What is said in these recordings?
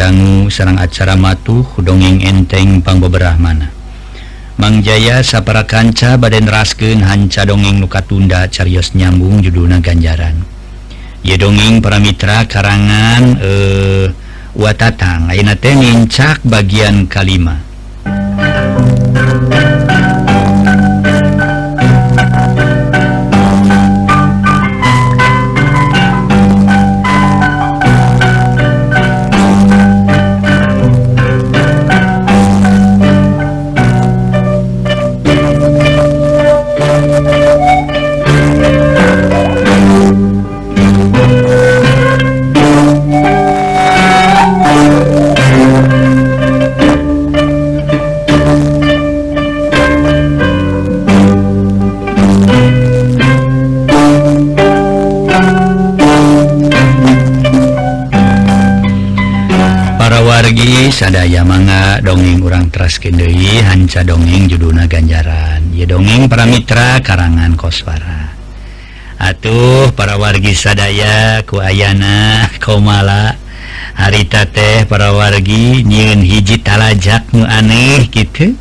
dangu sarang acara matuh dongeng enteng Pangboberahmana Mang Jaya sapara kanca baden rasken hanca dongeng nuka tunda Carios nyambung judulna ganjaran. Ye dongeng para mitra karangan eh wattatang Ainate mincak bagian kalima. budaya manga dongeng urang Traskendei Hanca dongeng juduna ganjaran. Ye dongeng para Mitra karangan koswara. Atuh para wargi sadaya kuayana komala harita teh para wargi nyiun hiji talajak nu aneh gitu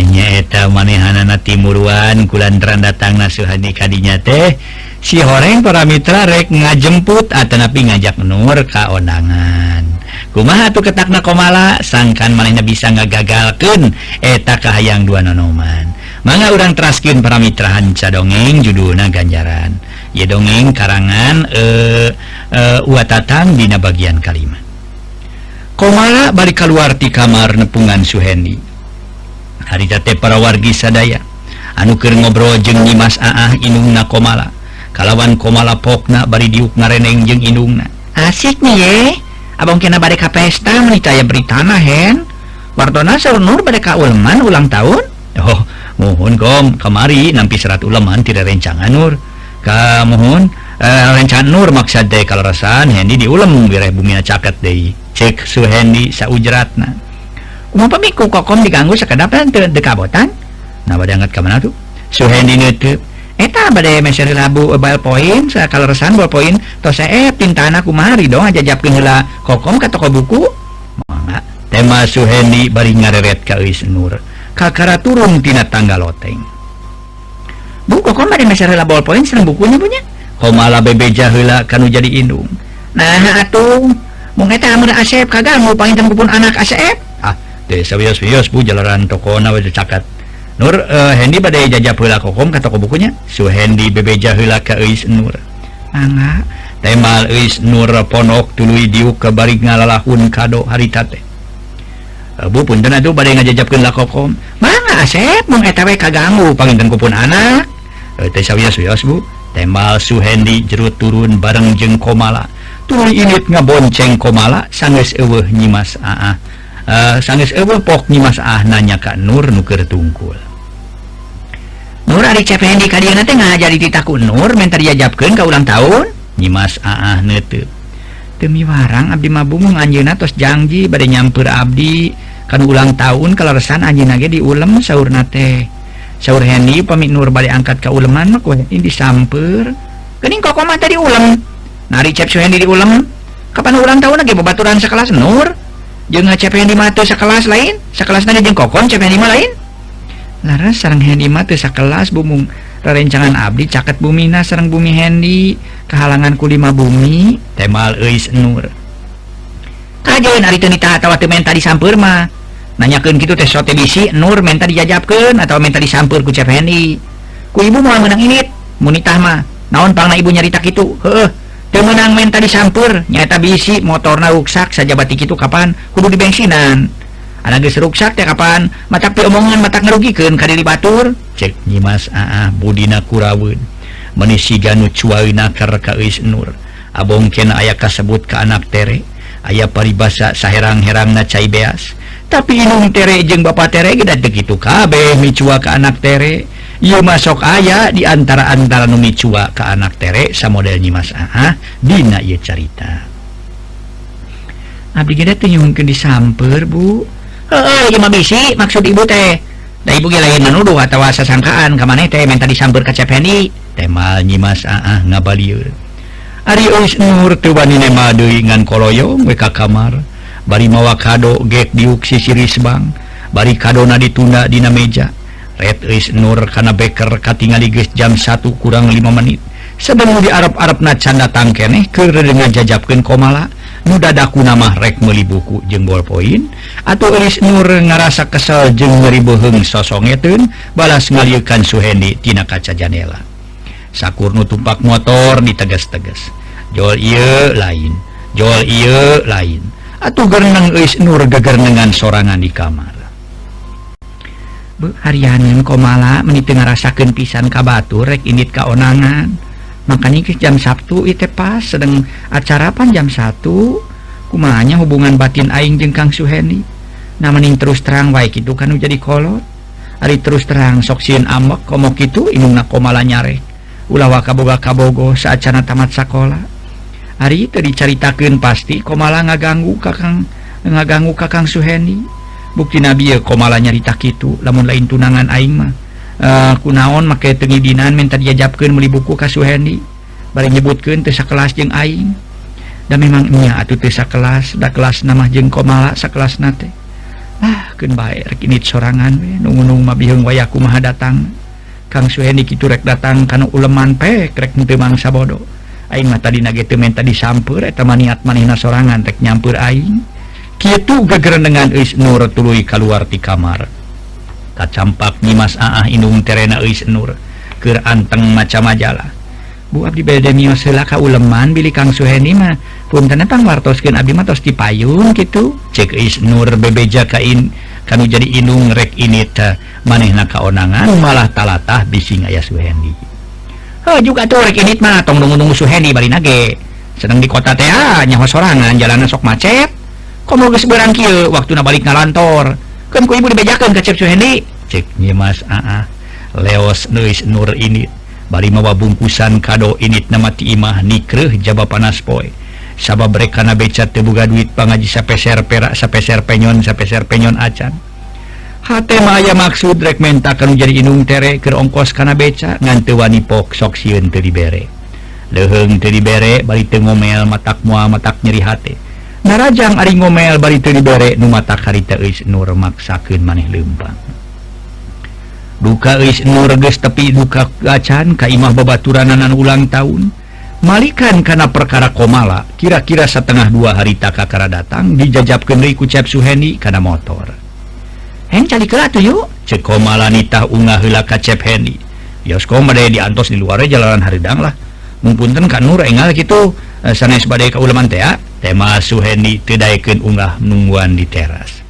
nyaeta manehanana timuruan kulanran datang nasuhani kadinya teh. Si horeng para Mitra rek ngajemput atau napi ngajak Nur kaonangan kumaha tuh ketakna komala sangkan malena bisa nggak ngagagalkan etakah yang dua nonoman manga urang traskin para Mitra Hanca dongeng judulna ganjaran. Ya dongeng karangan eh, eh uh, uh, watatang dina bagian kalimat komala balik keluar di kamar nepungan Suhendi. Hari tate para wargi sadaya. Anuker ngobrol jeng Dimas Aah inungna komala. Kalawan komala pokna bari diuk ngareneng jeng inungna. Asik nih ye. Abang kena badai ka pesta menicaya beritana hen. Wartona Nur badai ka ulman ulang tahun. Oh mohon kom kamari nampi serat uleman tidak rencangan Nur. Ka mohon eh, uh, rencan Nur maksud deh kalau rasan Hendy diulam wireh bumi caket deh cek su Hendy saujratna Umapa miku kokom diganggu sekadap dekabotan Nah badai angkat kamana tuh Su Hendy nutup Eta badai meser labu bal poin kalau resan bal poin saya pintana kumari dong aja japkeun heula kokom ka toko buku. Mangga tema suhendi bari ngareret ka Eus Nur. Kakara turun tina tangga loteng. Bu kokom bade meser heula bal poin sareng bukunya punya? Komala bebeja heula kanu jadi indung. Nah atuh. Mung eta amun Asep kaganggu panginten kupun anak Asep? Ah teh sawios-wios bu jalaran tokona we cakat Nur uh, Hendy badai jajah pula kokom kata bukunya. Su Hendy bebeja hula ke Eis Nur. Angga Temal Eis Nur ponok tului diuk ke barik ngalalahun kado harita teh Bu pun tentu badai ngajajapkeun lah kokom Mana Asep mung eta we kaganggu panginten kupun anak eh, Teh sawias wios Bu. Temal su Hendy jerut turun bareng jeung Komala. Tuluy init ngabonceng Komala sanggeus eueuh nyimas aah. Uh, sangis ewepok nyimas ah nanya Kak Nur nuker tungkul. Nur Aricependi kalian nanti ngajari titaku Nur mentar diajabkan ke ulang tahun. Nyimas aah nete Demi warang abdi mabung anjina tos janji pada nyamper abdi. Kan ulang tahun kalau kaleresan anjina ge diulem sahur nate. Sahur Hendy pamit Nur balik angkat ke uleman mah kue ini disamper. Kening kok mah tadi ulem Nari cep Hendy diulem. Kapan ulang tahun lagi bebaturan sekelas Nur? Jangan cep Hendy mah sekelas lain Sekelas nanti jeng kokon cep Hendy mah lain? Laras sarang Handima tesa sakelas bumung rerencangan Abdi caket bumina sarang bumi Handi kehalangan kulima bumi temal Eis Nur. Kajen hari tenita tawa temen tadi sampur mah. Nanyakan gitu tes sote bisi Nur menta dijajabkan atau menta disampur ku Cep Handi ku ibu mau menang ini munitah mah. Naon pangna ibu nyarita gitu heeh menang menta disampur nyata bisi motorna ruksak saja batik itu kapan? Kudu di bensinan seruksak Kapan? Mata pi omongan mata ngerugikan Kadiri Batur cek Nyimas Aa Budina Kurawun. Menisi Janu Cuwinakar Kais Nur. Abong Cena ayah kasebut ke anak Tere. Ayaah paribasa saherang-herangna Cai beas. Tapi Inung Tere jeung Bapak Tere kita begitu kabeh micua ke anak Tere. Ia masuk ayah di antara antara nu micua ke anak Tere sa model Nyimas Aa Dina ia carita. Abdi kita tuh mungkin disamper Bu. bisi maksud ibu teh. Da ibu lain menuduh atau sasangkaan ke mana teh minta disambar ke cepeni. Temal nyimas ah, ah ngabalieur Ari Ois Nur tubani nema deui ngan koloyong we kamar. Bari mawa kado gek diuk siris Bang. Bari kadona ditunda dina meja. Red Ois Nur kana beker katingali geus jam 1 kurang 5 menit. Sebelum di Arab-Arabna canda tangkeneh keur dengan jajabkeun komala. mudadaku nama rek meli buku jeng bolpoin atau Elis Nur ngerasa kesel jeng ngeriboheng sosongetun balas ngaliukan Suhendi tina kaca janela. Sakurnu tumpak motor ditegas-tegas Joel iye lain Jol iye lain. Atau gerenang Elis Nur gegernengan sorangan di kamar. Arianin komala menit rasakan pisan kabatur rek init kaonangan makanya ke jam Sabtu itu pas sedang acara pan jam satu. Kumanya hubungan batin Aing jeung Kang Suheni. Nah terus terang baik itu kan jadi kolot. Hari terus terang soksiun amok komok itu inungna komala nyare. Ulah wakaboga kabogo saacana tamat sekolah hari itu diceritakan pasti komala ngaganggu kakang ngaganggu kakang Suheni. Bukti nabi ya komala nyarita itu lamun lain tunangan Aing mah. uh, kunaon make tengidinan minta diajabkan meli buku kasuhendi bari nyebutkan tesa kelas jeng aing. Dan memang iya atuh tesa kelas da kelas nama jeng komala sakelas nate ah kun baik rek ini sorangan nunggu-nunggu mabihung wayaku maha datang. Kang Suhendi kitu rek datang karena uleman pek rek henteu mangsa bodoh aing mah tadi nage teu menta disampeur eta mah niat manehna sorangan rek nyampeur aing. Kitu gegerendengan eus nur tuluy kaluar ti kamar. kacampak Nimas Aah Inung Terena Nur. Ke anteng macam majalah buat di Beldelaka uleman Billy Kang Suheni mah pun Suhenima punang wartoskin mah tos dipayung gitu cek Is Nur bebeja kain kanu jadi inung rek ini maneh na kaonangan malah talatah bising ayah Suhendi oh, juga tuh rek ini mah tong nunggu-nunggu Suhendi bari nage. Sedang di kota teh ah, nyawa sorangan jalanan sok macet. Kok mau geus berang waktu na balik na lantor. kan ku ibu dibejakan ke Cep Suhendi. Cek Mas. Aa leos nuis nur ini. Bari mawa bungkusan kado init nama ti imah nikreh jaba panas poe sabab mereka na beca tebuga duit pangaji sapeser perak sapeser penyon sapeser penyon acan. Hate maya maksud rek menta kanu jadi inung tere keur ongkos kana beca ngante wani pok sok sieun teu dibere. Leheng teu dibere bari teu ngomel matak moal matak nyeri hate. narajang Ari ngomel bari dibere nu mata karita is nur maksakeun maneh lempang duka is nur geus tepi duka gacan ka imah babaturanan ulang tahun. Malikan kana perkara komala kira-kira setengah dua hari tak kakara datang dijajabkeun deui ku Cep Suhendi kana motor. Heng cari ke tuh yuk. Cek komala nitah unggah heula ka Cep Hendi Yosko made diantos di luar jalanan haridang lah. Mumpunten kan nur engal gitu eh, sanes badai kaulaman teh tema Suhendi tidakken unggah nungguan di teras.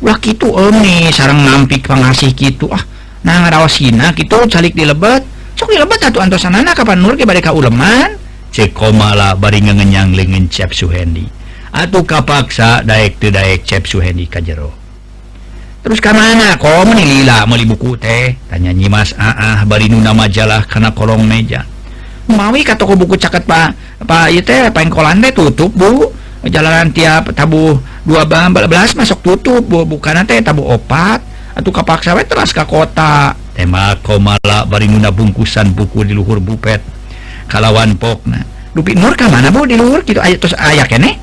Wah gitu om eh, nih sarang nampik pengasih gitu ah. Nah ngarawasina gitu calik di lebat. Sok di lebat atuh antosan anak kapan nur ke bari kauleman cek komala bari ngenyang lengan cep Suhendi atau kapaksa daek teu daek cep Suhendi kajero terus ka mana? Komo lila meli buku teh. Tanya Nyimas aah bari nuna majalah kana kolong meja. mawi ke toko buku caket Pak Pak itu pengkolan Pangkolande tutup Bu. Jalanan tiap tabuh 12 masuk tutup Bu. Bukan teh tabu opat. Atau kapaksa we teras ke kota. Tema komala bari nunda bungkusan buku di luhur bupet. Kalawan pokna. Dupi nur ke mana Bu di luhur? Gitu aya terus ayak kene?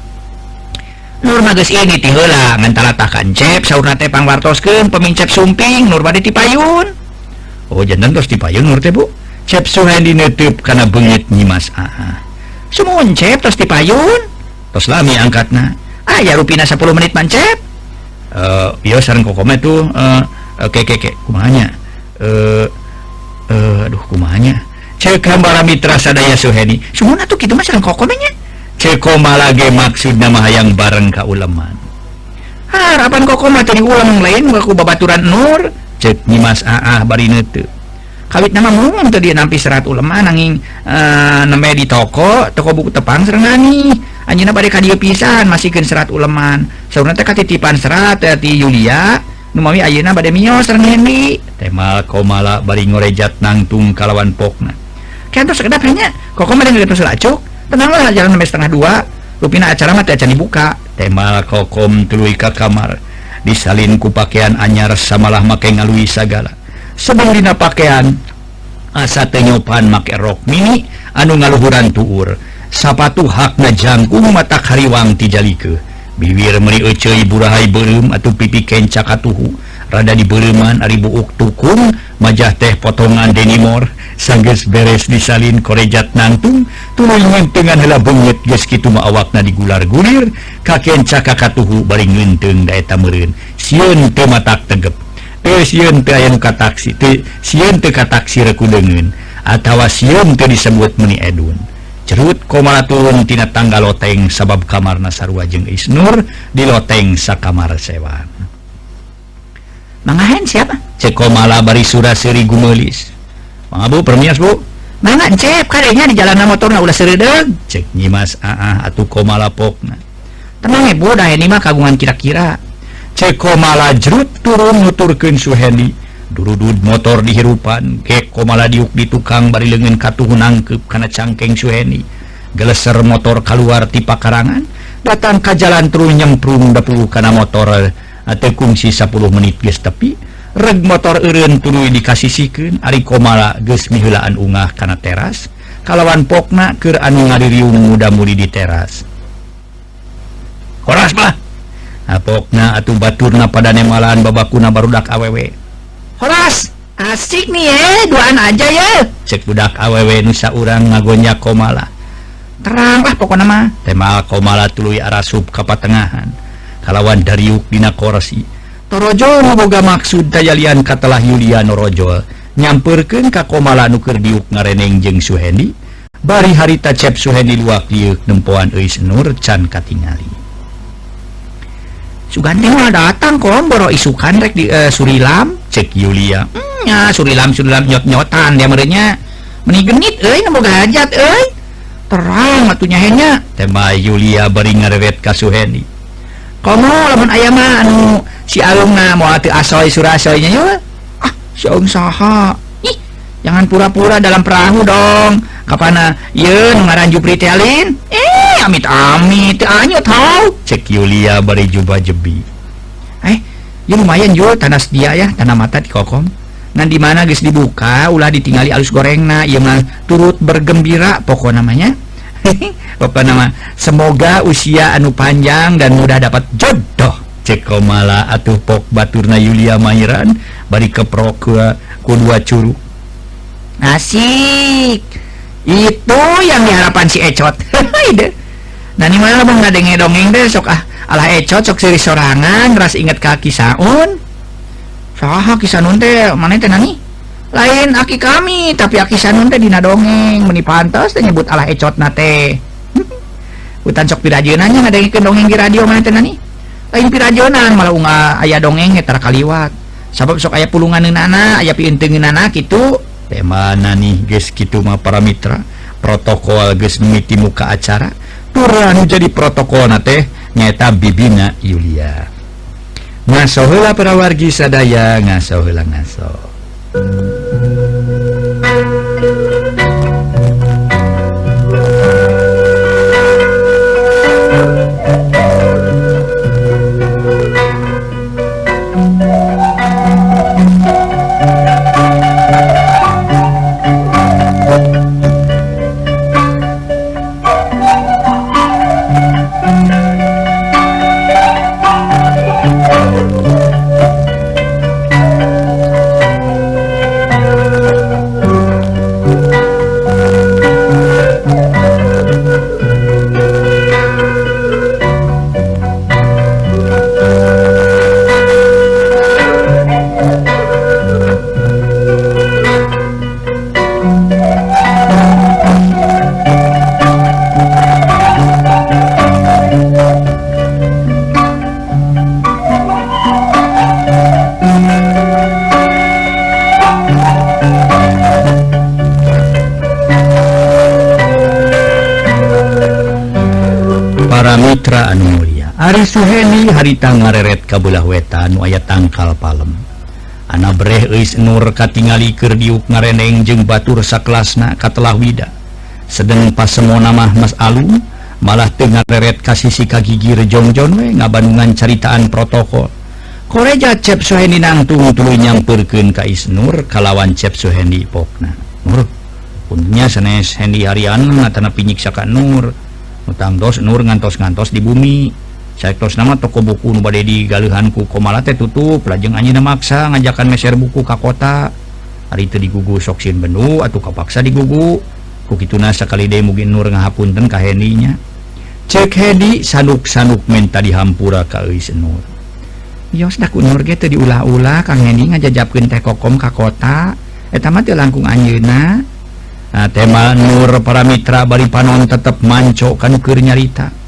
Nur mages ini tihela ngantala takan cep sauna teh pangwartoskeun pemincep sumping Nur bade tipayun. Oh jantan terus tipayun Nur teh Bu? cep Suhadi nutup karena bengit Nyimas ah, ah. Aa semun cep terus dipayun. Terus lami angkat na ah ya rupina 10 menit mancep uh, eh, iya sarang kokome tuh eh, uh, eh, oke okay, oke kumahanya. Eh uh, uh, aduh kumahanya. Cek hambara mitra sadaya Suhadi semun atuh gitu mas sarang kokomenya. Ceko malage maksud nama hayang bareng ka uleman. Harapan kokoma tadi ulang lain ngaku babaturan nur. Cek Nyimas Aa bari nutup kawit nama mung tuh dia nampi serat ulama nanging uh, namanya di toko toko buku tepang serengani anjina pada kadia pisan masihkan serat uleman. Saurna teh katitipan serat ya, ti Yulia numami ayeuna pada mio Hendy tema komala bari ngorejat nangtung kalawan pokna. Terus sekedap hanya kok koma dengan lacuk. Tenanglah jalan sampai setengah dua. Rupina acara mati acan dibuka. Tema kokom tuluy ka kamar disalin ku pakaian anyar samalah make ngalui sagala sabang di napakaian asa ah, tenyopan make rok mini anu ngaluhuran tuur? Sapatu hakna jangkung mata Hariwang tijali ke bibir meri eceui burahay beum atau pipi kenca katuhu. Rada di beman ari buuk tukung majah teh potongan denimor. Sangges beres disalin korejat nantung. Tuluy dengan hela bengit geus gitu mah awakna digular-gulir kakenca kakatuhu bari ngenteng da eta siun sieun tegep. siun ka taksi siun ka taksi reku degen atautawa siun tuh disebut meni Edun cerut koma turuntina tangga loteng sabab kamar Nasarwa jeung Isnur di loteng sa kamar sewa mangahen siapa? Cekomala bari sura seri gumelis. Mang Bu permias Bu? Mana cep kadenya di jalanan motor na ulah seredeg cek nyimas aa atuh komala pokna. Tenang ibu dah ini mah kagungan kira-kira. cekomala jeruk turun nuturken Suhendi durudud motor dihirupan Geko malah diuk di tukang bari lengan katuh nangkep karena cangkeng Suhendi geleser motor keluar tipe karangan datang ke jalan turun nyemprung dapur karena motor. Atau kungsi 10 menit guys tapi reg motor Erun tulu dikasih siken Ari komala ges mihulaan ungah karena teras. Kalawan pokna ke anu ngadiriung muda-mudi di teras. Horas mah! apokna atuh baturna pada nemalan babakuna barudak awewe Horas! Asik nih ya. Duaan aja ya. Cek budak awewe nusa urang ngagonya komala. Terang lah pokoknya mah. Tema komala tuluy arah sub kapatengahan kalawan dariuk dina korasi Torojo ngaboga maksud tayalian katalah Yulia Norojo nyampurkeun ka komala nuker diuk ngareneng jeung Suhendi. Bari harita cep Suhendi luak diuk nempoan euy nur can katingali. Sugante mah datang komboro isukan rek di uh, Surilam cek Yulia. Hmm, ya Surilam Surilam nyot-nyotan dia merenya. Meni genit euy nemu gajat euy. Terang atunya henya. Tema Yulia bari ngarewet ka Suhendi. Komo lamun aya mah anu si Alungna moal teu asoy surasoynya yo. Ah, si Aung saha? jangan pura-pura dalam perahu dong. Kapan Yun ngaranju Pritelin? Eh amit amit anyo tau. Cek Yulia bari jubah jebi. Eh ya lumayan jual tanah sedia ya tanah mata di kokom. Nah di mana guys dibuka ulah ditinggali alus goreng iya mah turut bergembira pokok namanya. Apa nama semoga usia anu panjang dan mudah dapat jodoh. Ceko mala atuh pok baturna Yulia Mairan bari keprok ke kedua curug. asik. Itu yang diharapan si Ecot. Dan ini malah mau ngadenge dongeng deh sok ah. Alah Ecot sok seri sorangan ras inget kaki saun saha kisah nunte mana teh nani? Lain aki kami tapi aki sanun teh dina dongeng. Meni pantas teh nyebut alah Ecot nate hutan sok pirajeunanya ngadenge dongeng di radio mana teh nani? Lain pirajonan malah unga ayah dongeng hetar kaliwat. Sabab sok ayah pulungan nana ayah piuntengeun nana gitu tema nih guys gitu mah para Mitra protokol guys miti muka acara turun jadi protokol nate nyata bibina Yulia ngasohela perawargi sadaya ngasohela ngaso, hula, ngaso. Ari harita ngareret kabelah wetan waya tangkal palem. Anak breh is nur katinggaliker diuk ngareneng jeung batur saklasna katelah wida. Sedang pas semua nama Mas alung malah tengah reret kasih si kagigi rejongjon we ngabandungan ceritaan protokol. Koreja cep suheni nangtung tulu nyampurkeun ka Isnur kalawan cep suheni pokna. Nur punya senes Hendi Harian ngatana pinyiksa ka Nur. Utang dos Nur ngantos-ngantos di bumi. Cyclos nama toko buku nu nubade di Galuhanku komalate tutup lajeng anjina maksa ngajakan meser buku ka kota. Hari itu digugu soksin benu atau kapaksa digugu. Kukituna sekali deh mungkin nur ngahapunten ka Hendinya. Cek Hedi sanuk-sanuk minta dihampura ka Eus Nur Yos dak kunur ge teu diulah-ulah Kang Hendi ngajajapkeun teh kokom ka kota. Eta mah teu langkung anjeunna. Nah, tema Nur para mitra bari panon tetep mancokan keur nyarita.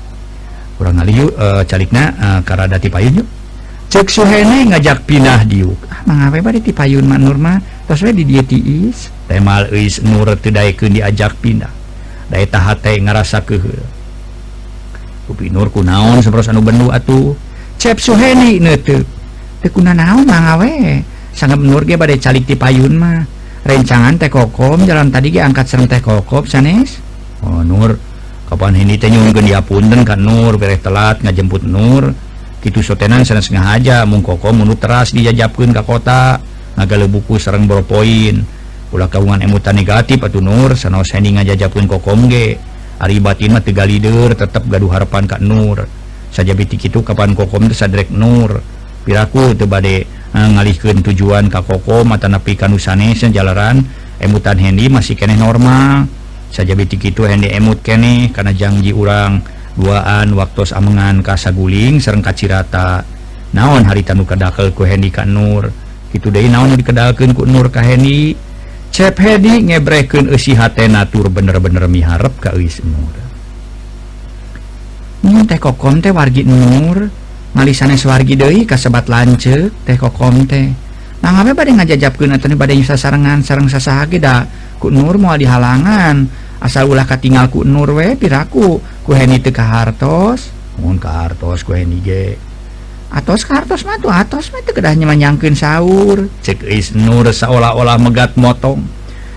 kurang Aliyu uh, eh, calikna uh, karada tipayun yuk. Cek suhene ngajak pindah diuk ah mangapa bari tipayun mak Nurma tos we di dieu tiis temal eis nur teu daekeun diajak pindah. Dae tah teh ngarasa keheul Upi Nur kunaon sabaros anu bendu atuh. Cep suhene neuteup teu. Kuna naon mangawe sangat Nur ge bade calik tipayun mah. Rencangan teh kokom jalan tadi ge angkat sareng teh kokop sanes. Oh Nur. Kapan ini tenyungkan diapunten kan Nur beres telat ngajemput Nur. Gitu sotenan sana sengaja mungkoko menu teras dijajapkan ke kota ngagale buku serang berpoin pula kaungan emutan negatif atau Nur sana sending ngajajapkan kokom ge Ari batin mah tiga leader tetap gaduh harapan kak Nur. Saja bitik itu kapan kokom tersadrek Nur. Piraku teu bade eh, ngalihkeun tujuan ka kokom mata nepi napi kanusane jalaran emutan Hendy masih kene normal saja bitik itu yang emut kene karena janji urang duaan waktu amengan kasa guling serreng kacirata naon hari tanu kadakel ku Hendy Ka Nur? Itu De naon dikedalken ku Nur ka Kaheni cep Hedi ngebreken usihatur bener-bener miharep ka Nur. Nyun teh kokom teh wargi Nur? Malisanes wargi Dei kasebat lance teh kokom teh. Nah ngabe bad ngajajab ke bad sasarangan sarang sasahagi dak ku Nur mau dihalangan. asal ulah katingalku Nurwe piraku. Kuheni teka hartos mohon ka hartos kuheni ge. Atos ka hartos mah tuh atos mah itu kedahnya menyangkin sahur. Cek is Nur seolah-olah megat motong.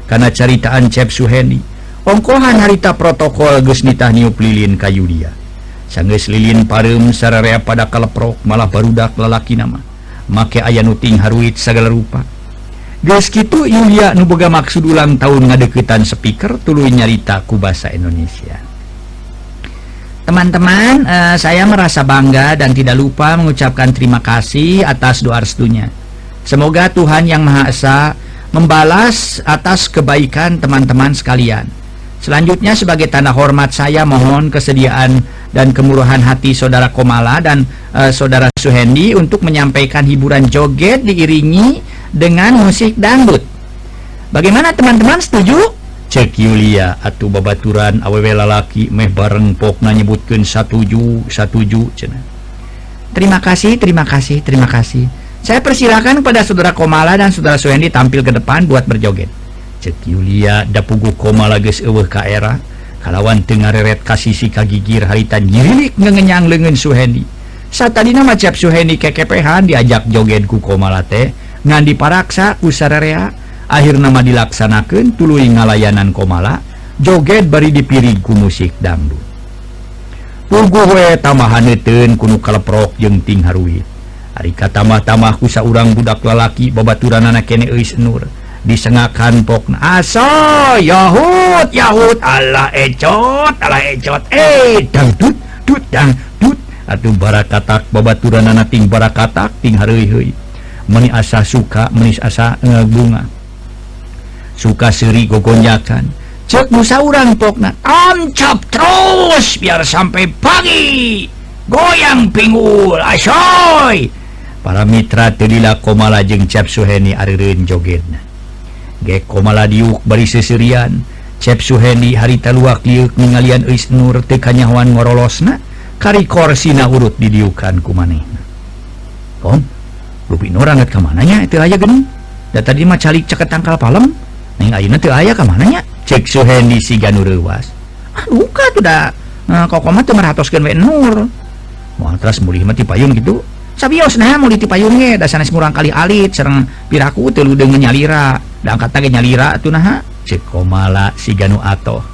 Karena caritaan Cep Suheni. Ongkohan harita protokol geus nitah niup lilin kayu dia sanggeus lilin pareum sararea pada kaleprok malah barudak lalaki nama. Make aya nuting haruit segala rupa. Yulia nu boga maksud ulang tahun ngadeketan speaker tuluy nyarita ku bahasa Indonesia. Teman-teman eh, saya merasa bangga dan tidak lupa mengucapkan terima kasih atas doa restunya. Semoga Tuhan yang Maha Esa membalas atas kebaikan teman-teman sekalian. Selanjutnya sebagai tanda hormat saya mohon kesediaan dan kemurahan hati saudara Komala dan uh, saudara Suhendi untuk menyampaikan hiburan joget diiringi dengan musik dangdut. Bagaimana teman-teman setuju? Cek Yulia atau babaturan awewe lalaki meh bareng pokna nyebutkeun satuju satuju cenah. Terima kasih, terima kasih, terima kasih. Saya persilakan kepada saudara Komala dan saudara Suhendi tampil ke depan buat berjoget. Cek Yulia da pugu Komala geus eueuh ka era kalawan tengah reret kasih si kagigir harita nyirilik ngengenyang lengan Suhendi saat tadi nama Cep Suhendi kekepehan diajak joget ku Komalate ngan ngandi paraksa usarea akhir nama dilaksanakan tulu ngalayanan komala joget bari dipiriku musik dangdut. Pugu we tamahaneten kuno kaleprok jeung ting haruit. Hari katamah-tamah kusa urang budak lalaki babaturan anak kene eis nur disengakan pokna aso yahud yahud Allah ecot Allah ecot eh dangdut dut dangdut atuh barakatak babaturan anak ting barakatak ting haruit meni asa suka menis asa eh, bunga. Suka seri gogonjakan. Cek musa urang pokna ancap terus biar sampai pagi. Goyang pinggul asoy. Para mitra telila komala jeung cap suheni aririn jogetna ge komala diuk bari sesirian cep suheni harita luak liuk ningalian eis nur teu ngorolosna kari korsina urut didiukan ku manehna kom? banget kemananya itu aja geni Da tadi mah calik ceket tangkal palem. Neng ayuna ah, tuh ayah kemananya cek suhendi si ganu rewas aduh kah tuh da nah, kok koma tuh meratoskan wain nur. Mau terus mulih mati payung gitu. Sabios nah mulih ti payungnya dasarnya semurang kali alit serang piraku tuh dengan nyalira angkat kata nyalira tuh nah. Cek komala si ganu ato.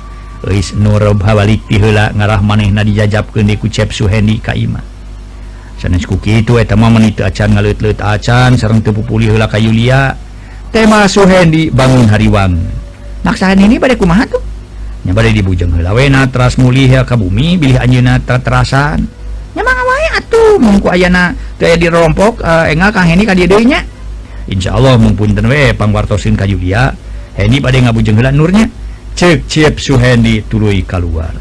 Is nur balik tihula ngarah maneh na dijajab ke ku cep suhendi kaima sanes kuki eh. itu etama menit acan ngalit-lit acan. Sareng tepu pulih heula ka Yulia tema Suhendi bangun hariwang. Maksaan ini pada kumaha tuh nya bade dibujeng heula we na teras mulih ka bumi. Bilih anjeunna terasan. Nya mah wae atuh. Mun ku ayana teu di rompok uh, eh, engal Kang Heni ka dieu deui nya. Insyaallah mun punten we pangwartosin ka Yulia Heni bade ngabujeng heula nurnya. Cek ciep Suhendi tuluy keluar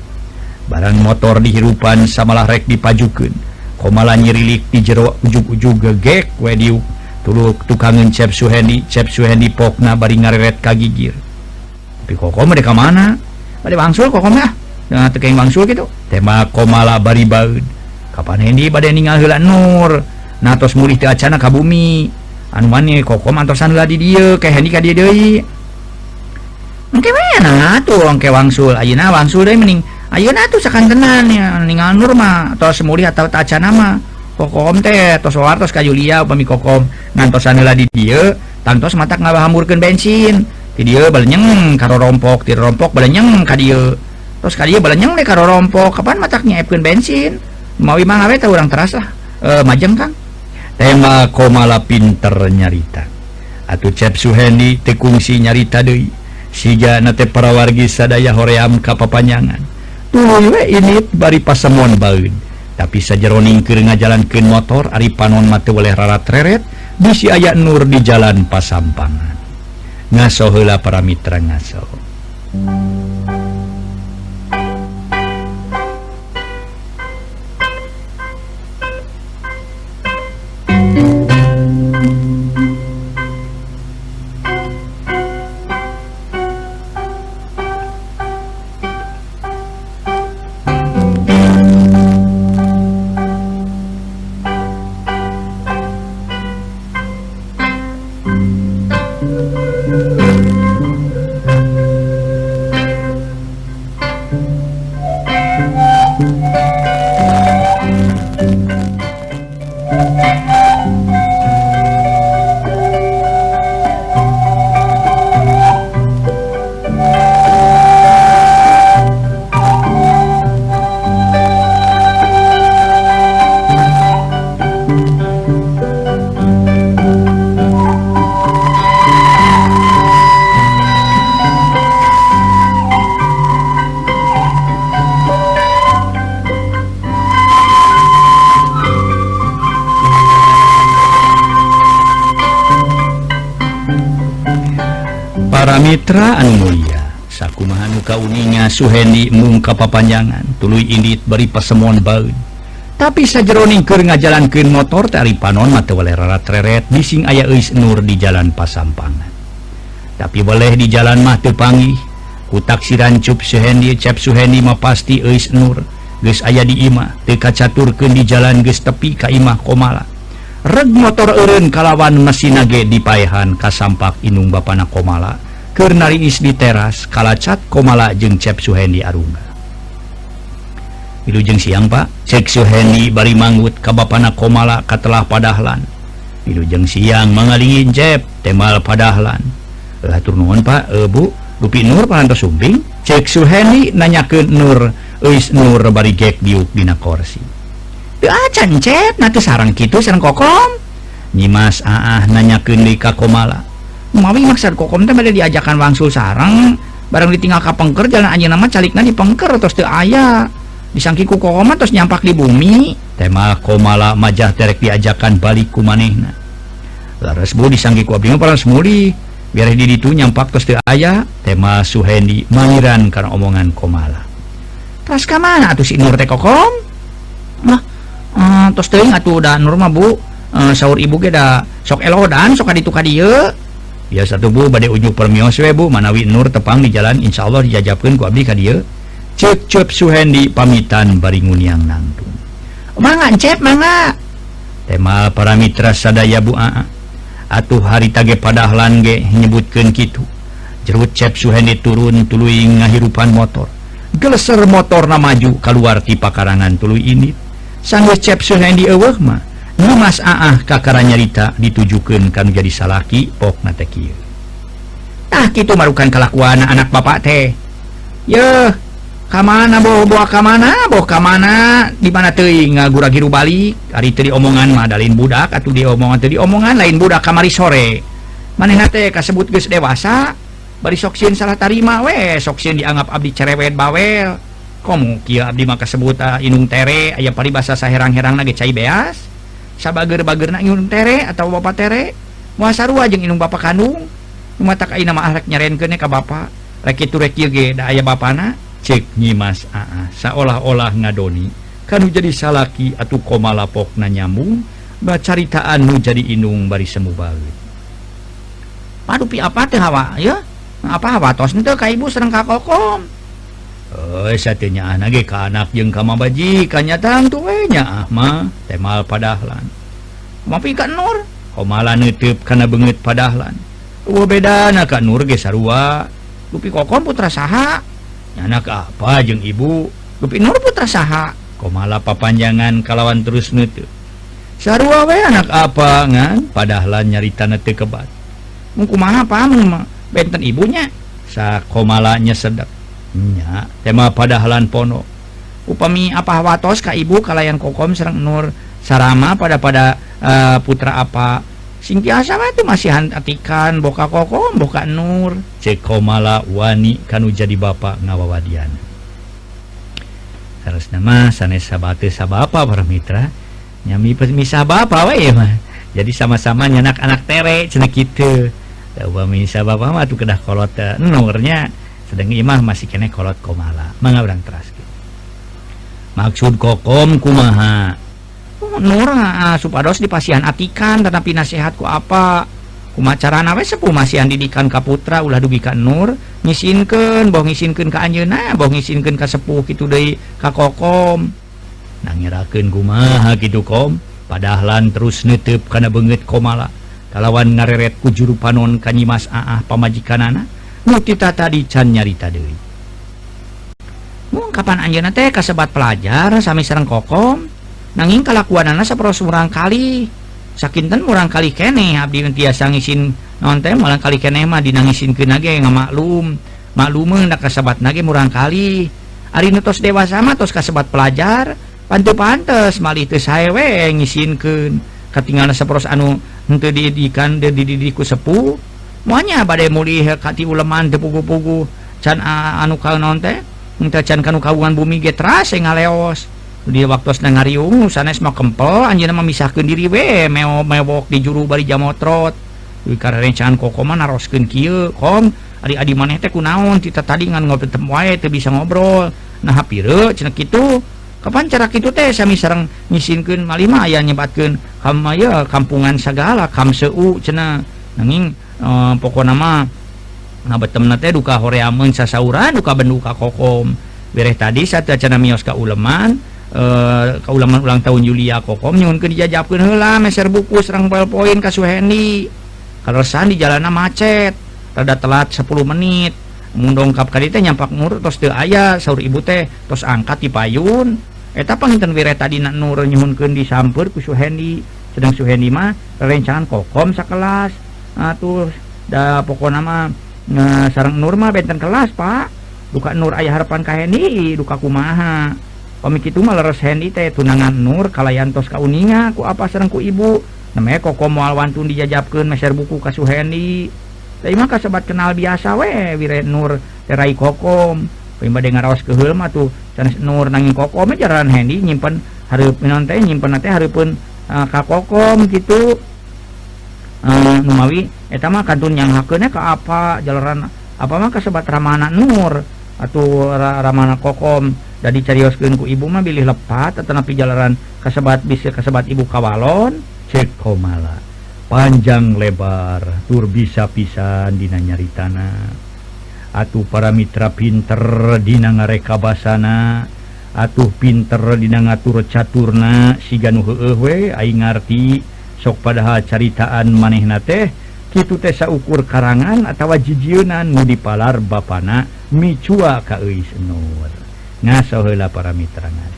barang motor dihirupan samalah rek dipajukeun. komala nyirilik di jero ujug-ujug gegek wediu. Tulu tukangan cep suhendi cep suhendi pokna bari ngareret kagigir. Tapi koko mereka mana bari bangsul koko mah nah tekeng bangsul gitu. Tema komala bari baud kapan hendi bade ninggal heula nur? Natos mulih teu acana ka bumi. Anu mani koko mantosan heula di dieu ke hendi ka dieu deui. Engke mana tuh engke wangsul? Ayeuna wangsul deui mending Ayeuna tuh sakan tenan ya ninggal nur mah tos muri atau taca nama kokom teh tos war tos kajulia upami kokom. Ngantos sanela di dia tantos mata ngabahamurkeun bensin. Di dia balenyeng karo rompok ti rompok balenyeng ka dia tos ka dia balenyeng deh karo rompok kapan matak nyaepkeun bensin? Mawi mah we teh urang terasa e, majeng kang. Tema komala pinter nyarita. Atuh cep suhendi tekungsi nyarita deui. Siga nate parawargi sadaya hoream ka papanjangan. ini bari pasemuan baun tapi sajaroning ke ngajalankan motor Ari panon mate oleh rarat reret bisi ayat Nur di jalan pasampangan. Ngaso ngasohela para mitra ngaso. Mitra Anu Mulia sakumahanuka uninya Suhendi mungka papanjangan tulu Indit beri persemuan baun tapi sajeroning keur ngajalankeun motor dari panon mah matawalera reret bising aya eus Nur di jalan pasampangan. Tapi boleh di jalan mah teu panggih. Ku taksiran cup Suhendi cep Suhendi mah pasti eus Nur. Geus aya di imah teu kacaturkeun di jalan geus tepi ka imah komala. Reg motor eureun kalawan mesinage di payahan kasampak inung Bapana Komala. Kernariis di teras kalacat komala jeung cep Suhendi Arunga Bilujeng siang Pak. Cek Suhendi bari manggut kabapana komala katelah padahlan. Bilujeng siang mangalingin cep temal padahlan. Latur nuhun Pak. E, Bu. Gupi Nur panantos sumbing. Cek Suhendi nanya ke Nur. Eis Nur bari gek diuk dina korsi. Duh acan ah, cep nanti sarang gitu sarang kokom. Nyimas aah nanya ke Lika Komala. Mawi maksud kokom teh bade diajakan wangsul sareng barang ditinggal ka pengker jalan anjeunna mah calikna di pengker tos teu aya. Disangki ku kokom tos nyampak di bumi. Tema komala majah terek diajakan balik ku manehna laras bu disangki ku abdi mah paras muli biar di ditu nyampak tos teu aya. Tema Suhendi mangiran karena omongan komala tas ka mana atuh si Nur teh kokom? Mah eh, tos teuing atuh da Nur mah bu. Eh, saur ibu ge da sok elodan sok kaditu ka dieu biasa Bu badai uju permios webu manawi Nur tepang di jalan Insya Allah dijajapkan ku abdi ka dia. Cep cep suhendi pamitan baringun yang nangtung manga cep manga tema para mitra sadaya bu aa atuh hari tage padahlan ge nyebutkan gitu jerut cep suhendi turun tului ngahirupan motor. Geleser motor na maju keluar ti pakarangan tului ini. Sanggup cep suhendi eweh mah Mas Aah kakara nyarita ditujukan kamu jadi salaki poktah itu marukan kelakuan anak bapak teh. Ye kam mana bo kam mana bo kam mana di mana te ngaguragiru balik hari tadi omongan madalin budak atau dia omongan tadi omongan lain budak kamari sore. Maneh teh kasebut ges dewasa bari soksin salah tarima we soksin dianggap abdi cerewet bawel. Kamu kia abdi maka sebut uh, ah, inung tere ayah paribasa saherang-herang lagi cai beas. sabager bager na inung tere atau bapak tere muasaruang inung ba Kanung mata nama nyaren ke ka ba aya bana cek nyimas aa seolah-olah ngadoni. Kanu jadi salaki atau koma lapok na nyambung bacaritaan nu jadi inung bari semu banget Padupi apa teh hawa ya? Apa hawa tos itu ka ibu sereng kakokom satunya ah, anak ke anak jeung kamma baji kanyatan tuhnya Ahmad temal padahlan. Mapi Ka Nur komala nutup karena banget padahlan. Beda Ka Nur ge sarua. Lupi kokon putra saha. Anak apa jeung ibu? Lupi Nur putra saha. Komala papanjangan kalawan terus nutup Sarua we anak apa ngan? Padahlan nyarita nete kebat. Mungku mana paman benten ibunya. Sa komalanya sedap nya tema padahlan pono. Upami apa watos ka ibu kalayan kokom serang nur? Sarama pada pada eh, putra apa? Sing biasa mah itu masih atikan boka kokom boka nur. Cek komala wani kanu jadi bapak ngawawadian harus nama sanes sabate sabapa para mitra. Nyami misah bapak we mah. Jadi sama-sama nyanak anak tere cenah kitu. Upa misah bapak mah tuh kedah kolot eh, nurnya sedang Imah masih kene kolot komala. Mengabrang teras gitu. maksud kokom kumaha? Nur supados di pasian atikan tetapi nasehatku apa? Kumacara nawe sepuh masih didikan kaputra ulah dugikan Nur. Ngisinkan boh ngisinkan ke Anjena boh ngisinkan ke sepuh gitu dari kakokom nangirakan kumaha gitu kom? Padahlan terus netup karena banget komala. Kalawan ngareret ku juru panon kanyimas aah pamajikan anak nu kita tadi can nyarita deui. Mung kapan anjeunna teh kasebat pelajar sami sareng kokom? Nanging kalakuanana saperos urang kali. Sakinten urang kali kene abdi tiasa ngisin non teh malah kali kene mah dinangisinkeun ge ngamaklum maklumeun da kasebat nage murang kali. Ari nu tos dewasa mah tos kasebat pelajar pantu pantes malih teu sae we ngisinkeun. Katinggalna saperos anu henteu dididikan dididiku sepuh. semuanya badai mulihkati uleman tepugu-pugu can anu kal non teh? Minta can kanu kagungan bumi getras e ngaleos. Di waktu ngariung sanes mau kempel anjir memisahkan diri we. Meo mewok di juru bari jamotrot. Karena rencan koko kokoman naroskeun kieu kom ari adi maneh teh kunaon kita tadi ngan ngobrol temu wae teu bisa ngobrol. Nah hapireut cenah kitu. Kapan cara kitu teh? Sami sareng ngisinkeun malima aya nyebatkeun kam ya kampungan sagala kam seu cenah. Nanging eh, pokok nama nah betem nate duka horeamun sasauran duka benduka kokom. Bereh tadi satu acana mios ka uleman eh, ka uleman ulang tahun Julia kokom nyunkeun dijajapkeun heula meser buku serang poin ka Suhendi. Kalesan di jalanan macet rada telat 10 menit. Mundongkap kali teh nyampak nur tos teu aya saur ibu teh tos angkat di payun. Eta panginten wire tadi nak nur nyuhunkeun disampeur ku Suhendi. Sedang Suhendi mah rencangan kokom sakelas. atuh da pokok nama nah, sarang Nurma benten kelas Pak. Duka Nur ayah harapan KNI duka kumaha. Pamik itu maleres Hendi teh tunangan Nur kalayantos kauninga ku apa serengku ibu. Namanya koko mual wantun dijajabkan meser buku kasuh Hendy. Tapi mah kasebat kenal biasa we wire Nur terai kokom Pemba dengar raos kehul mah tuh sanes Nur nanging kokom jaran Hendi nyimpen hareup minonte nyimpen nate hareupeun uh, eh, ka kokom gitu Eh, Numawi etama kadun yang haknya ke apa? Jalanan apa mah sobat Ramana Nur? Atau ra Ramana kokom. Jadi carioskeun ku ibu mah bilih lepat tetapi jalanan kasebat bisa kasebat ibu kawalon. Cek komala panjang lebar tur bisa pisan dina nyaritana. Atuh para mitra pinter dina ngareka basana atuh pinter dina ngatur caturna siga nu heueuh we aing ngarti. sok padahal caritaan manehna teh kitu teh saukur karangan atawa jijiunan nu dipalar Bapana micua ka euis Nur. Ngasohela para mitrana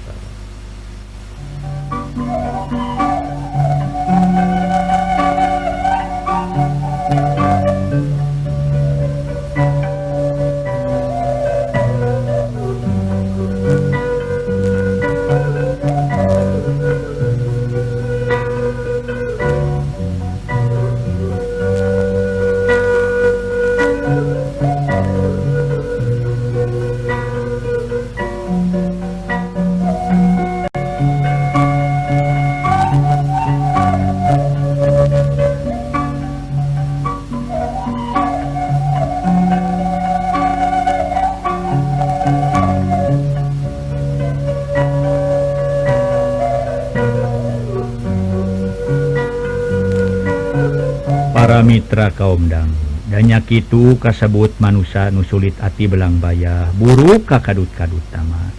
putra kaumdang danyak itu kasebut manusia nusulit hati belang bayah buruk ka kadut-kadut tama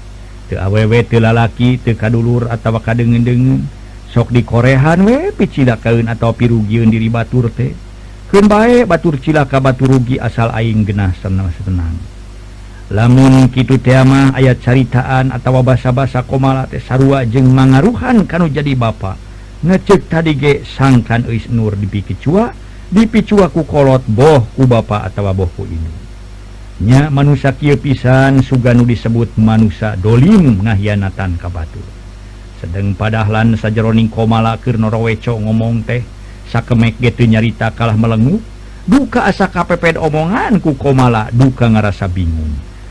te awew telalaki te kadulur atau kadengen-dengen sok di korehan we picilakaun atau pirugiun diri batur teh kun bae batur cilaka batu rugi asal aing genah senang senang lamun kitu teamah ayat caritaan atau basa-basa komala teh sarua jeung mangaruhan kanu jadi bapak ngecek tadi ge sangkan eis nur dipikicua dipicuku kolot boh ku ba atau bohku ininya manusia Ky pisan Suganu disebut manusia Dolim ngahianatan Kabatur sedang padahlan sajaroning komalakir Norweco ngomong teh sakemek gitu nyarita kalah melenggu duka asa KPP omonganku komala duka ngerasa bingung.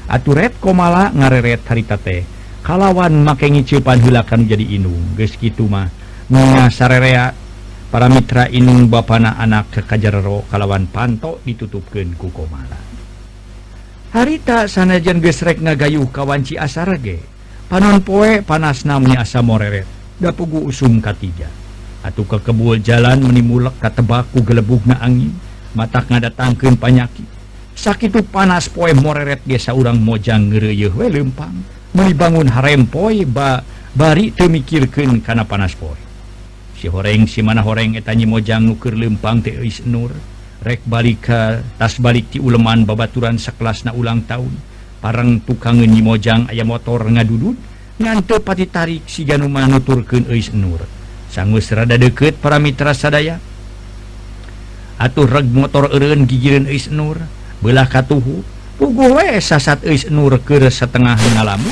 Aturet komala ngareret harita teh kalawan make ngicipan hilakan jadi inung. Guys gitu mah sarerea para Mitra Inung Bana anak Kekajaro kalawan pantok ditutupken ku komala. Harita sanajan gesrek ngagayuh kawanci asarage. Panon poe panas namanya asa moreret dapugu usum katija. Atau kekebul jalan menimulek katebaku gelebuk na angin mata ngadatangkeun panyaki. Sakitu panas poe moreret gesa urang mojang ngereyeuh we lempang. Melibangun harem poe ba bari temikirkan karena panas poe. si horeng si mana horeng etanyi mojang nuker lempang teis Nur. Rek balika eh, tas balik ti uleman babaturan sekelas na ulang tahun. Parang tukangen nyimojang ayam motor ngadudut ngante pati tarik si januman nuturkeun eis Nur. Sanggeus rada deket para mitra sadaya. Atuh reg motor eureun gigireun eis Nur. Belah katuhu pugu we sasat eis Nur ke setengah ngalamu.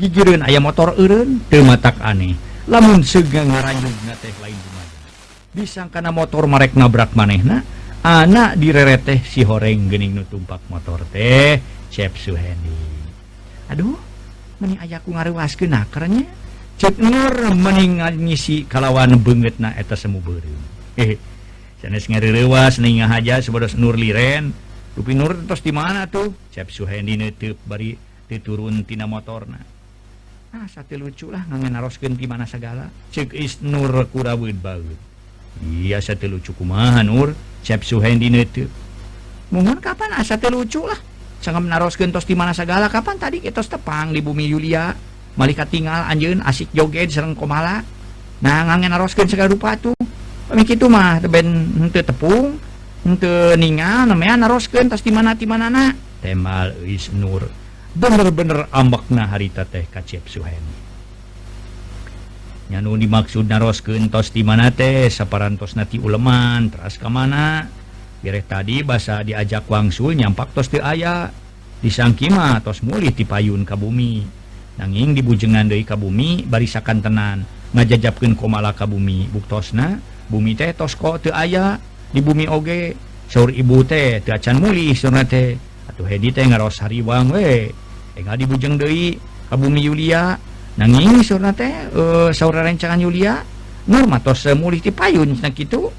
Gigirin ayam motor eureun tematak aneh. lamun sega ngaranyug na teh lain gumana bisang kana motor marek nabrak manehna anak direre teh si horeng gening nu tumpak motor teh Cep Suhendi. Aduh meni ayaku ngaruaskeun nah kerennya cek nur meningal ngisi kalawan beungeut na eta semu beureum eh sanes ngarerewas ningah aja sabados nur liren. Lupi Nur tos di mana tuh? Cep Suhendi netep bari diturun tina motorna. Nah, satu luculah narosken di mana segala cek is Nur kurawid banget Iya satu lucu kumaha Nur. Cep suhendi itu mohon kapan? Ah, Asa teh lucu lah. Sangat naroskeun tos di mana segala kapan? Tadi kita tepang di bumi Yulia. Malaikat tinggal anjeun asik joget sereng komala. Nah ngangen naroskeun segala rupa tuh pamik itu mah teu ben henteu tepung henteu ningal namanya naroskeun tos di mana di mana manana temal is Nur. bener-bener ambak nah harita teh kacep suhendi Suhennyanu dimaksud naros kentos di mana teh saparantos nati uleman teras ke mana? Bireh tadi bahasa diajak wangsul nyampak tos di aya disangkima tos mulih di payun ka bumi. Nanging dibujengan dari ka bumi barisakan tenan ngajajapkan komala ka bumi. Buktosna bumi teh tos kok te aya di bumi oge sahur ibu teh te acan mulih sunat teh. atau Hedi teh ngaros hariwang we enggak dibujeng deui ka bumi Yulia. Nanging surna teh eh, uh, saudara rencangan Yulia nur matos mulih ti payun cenah kitu.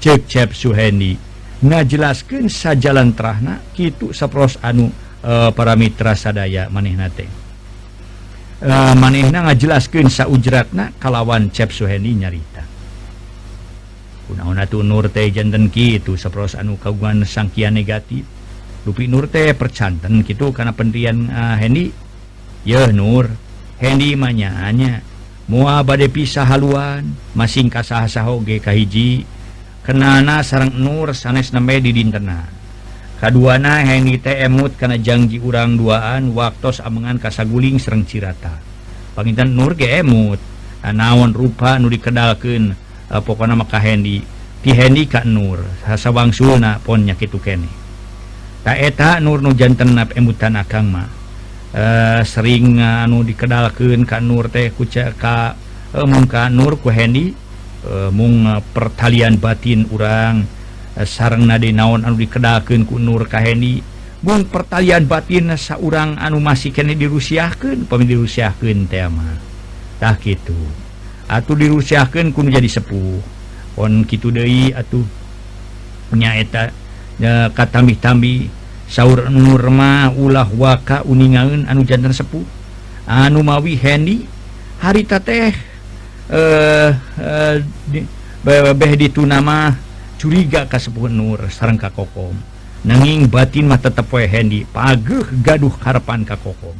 Cek cep Suhendi ngajelaskeun sajalan terahna kitu sapros anu eh, uh, para mitra sadaya manehna teh. Uh, manehna ngajelaskeun saujratna kalawan cep Suhendi nyarita. Kunaon atuh nur teh janten kitu sapros anu kagungan sangkia negatif. Lupi Nur teh percanten gitu karena pendirian eh, uh, Hendy ya Nur. Hendy manyanya mua badai pisah haluan masing kasahsahoge kahiji kenana sarang Nur sanes nembe di dintena kaduana Hendy teh emut karena janji urang duaan waktu amengan kasaguling sereng cirata. Pangintan Nur ge emut. Naon rupa nu dikedalken uh, eh, pokoknya maka Hendy ti Hendy Kak Nur. Hasa wangsulna pon nyakit kene. taeta Nur nujanten emutan Kama e, eh, sering eh, anu dikedalken Ka Nur teh kucaka e, eh, muka Nur kuhendi e, mung pertalian batin urang sarang nadi naon anu dikedalken ku Nur Ka Hendi. Mung pertalian batin seorang anu masih kene dirusiahkan pemilih tema tak gitu atau dirusiahkan ku jadi sepuh. On gitu Dei atuh punyaeta ya katambi-tambi sauur Nurma ulah waka uningaun anu jantan sepuh. Anu mawi Hendi harita teh eh, eh di tunama curiga kasepun Nur sarang kakokom nanging batin mata tepoe Hendi pageh gaduh harapan kakokom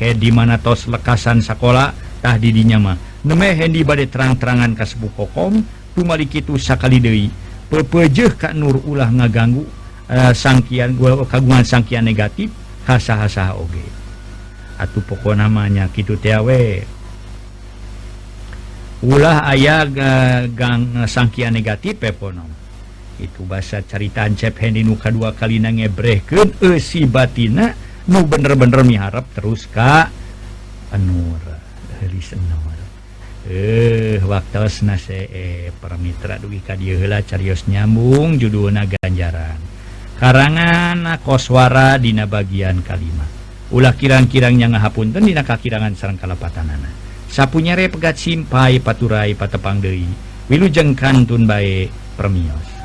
kayak di mana tos lekasan sekolahtah didinya mah. Neme Hendi badai terang-terangan kasepuh kokom tumalik itu sakali deui. pepejeh Kak Nur ulah ngaganggu uh, sangkian gua kagungan sangkian negatif hasa-hasa oge. Atuh pokok namanya gitu tewe ulah ayah uh, gang eh, sangkian negatif peponom. Itu bahasa caritaan cep Hendi nuka dua kali na ngebrehkeun eh, si batina nu bener-bener miharap terus ka anur heulis eh waktu nase eh, Mitra duwi kadiola carius nyambung judul na ganjaran. Karangan koswara dina bagian kalima. Ulah kirang-kirangnya ngahapunten dina kakirangan sarang kalapatanana. Sapunyare pegat simpai paturai patepang deui. Wilujeng kantun bae permios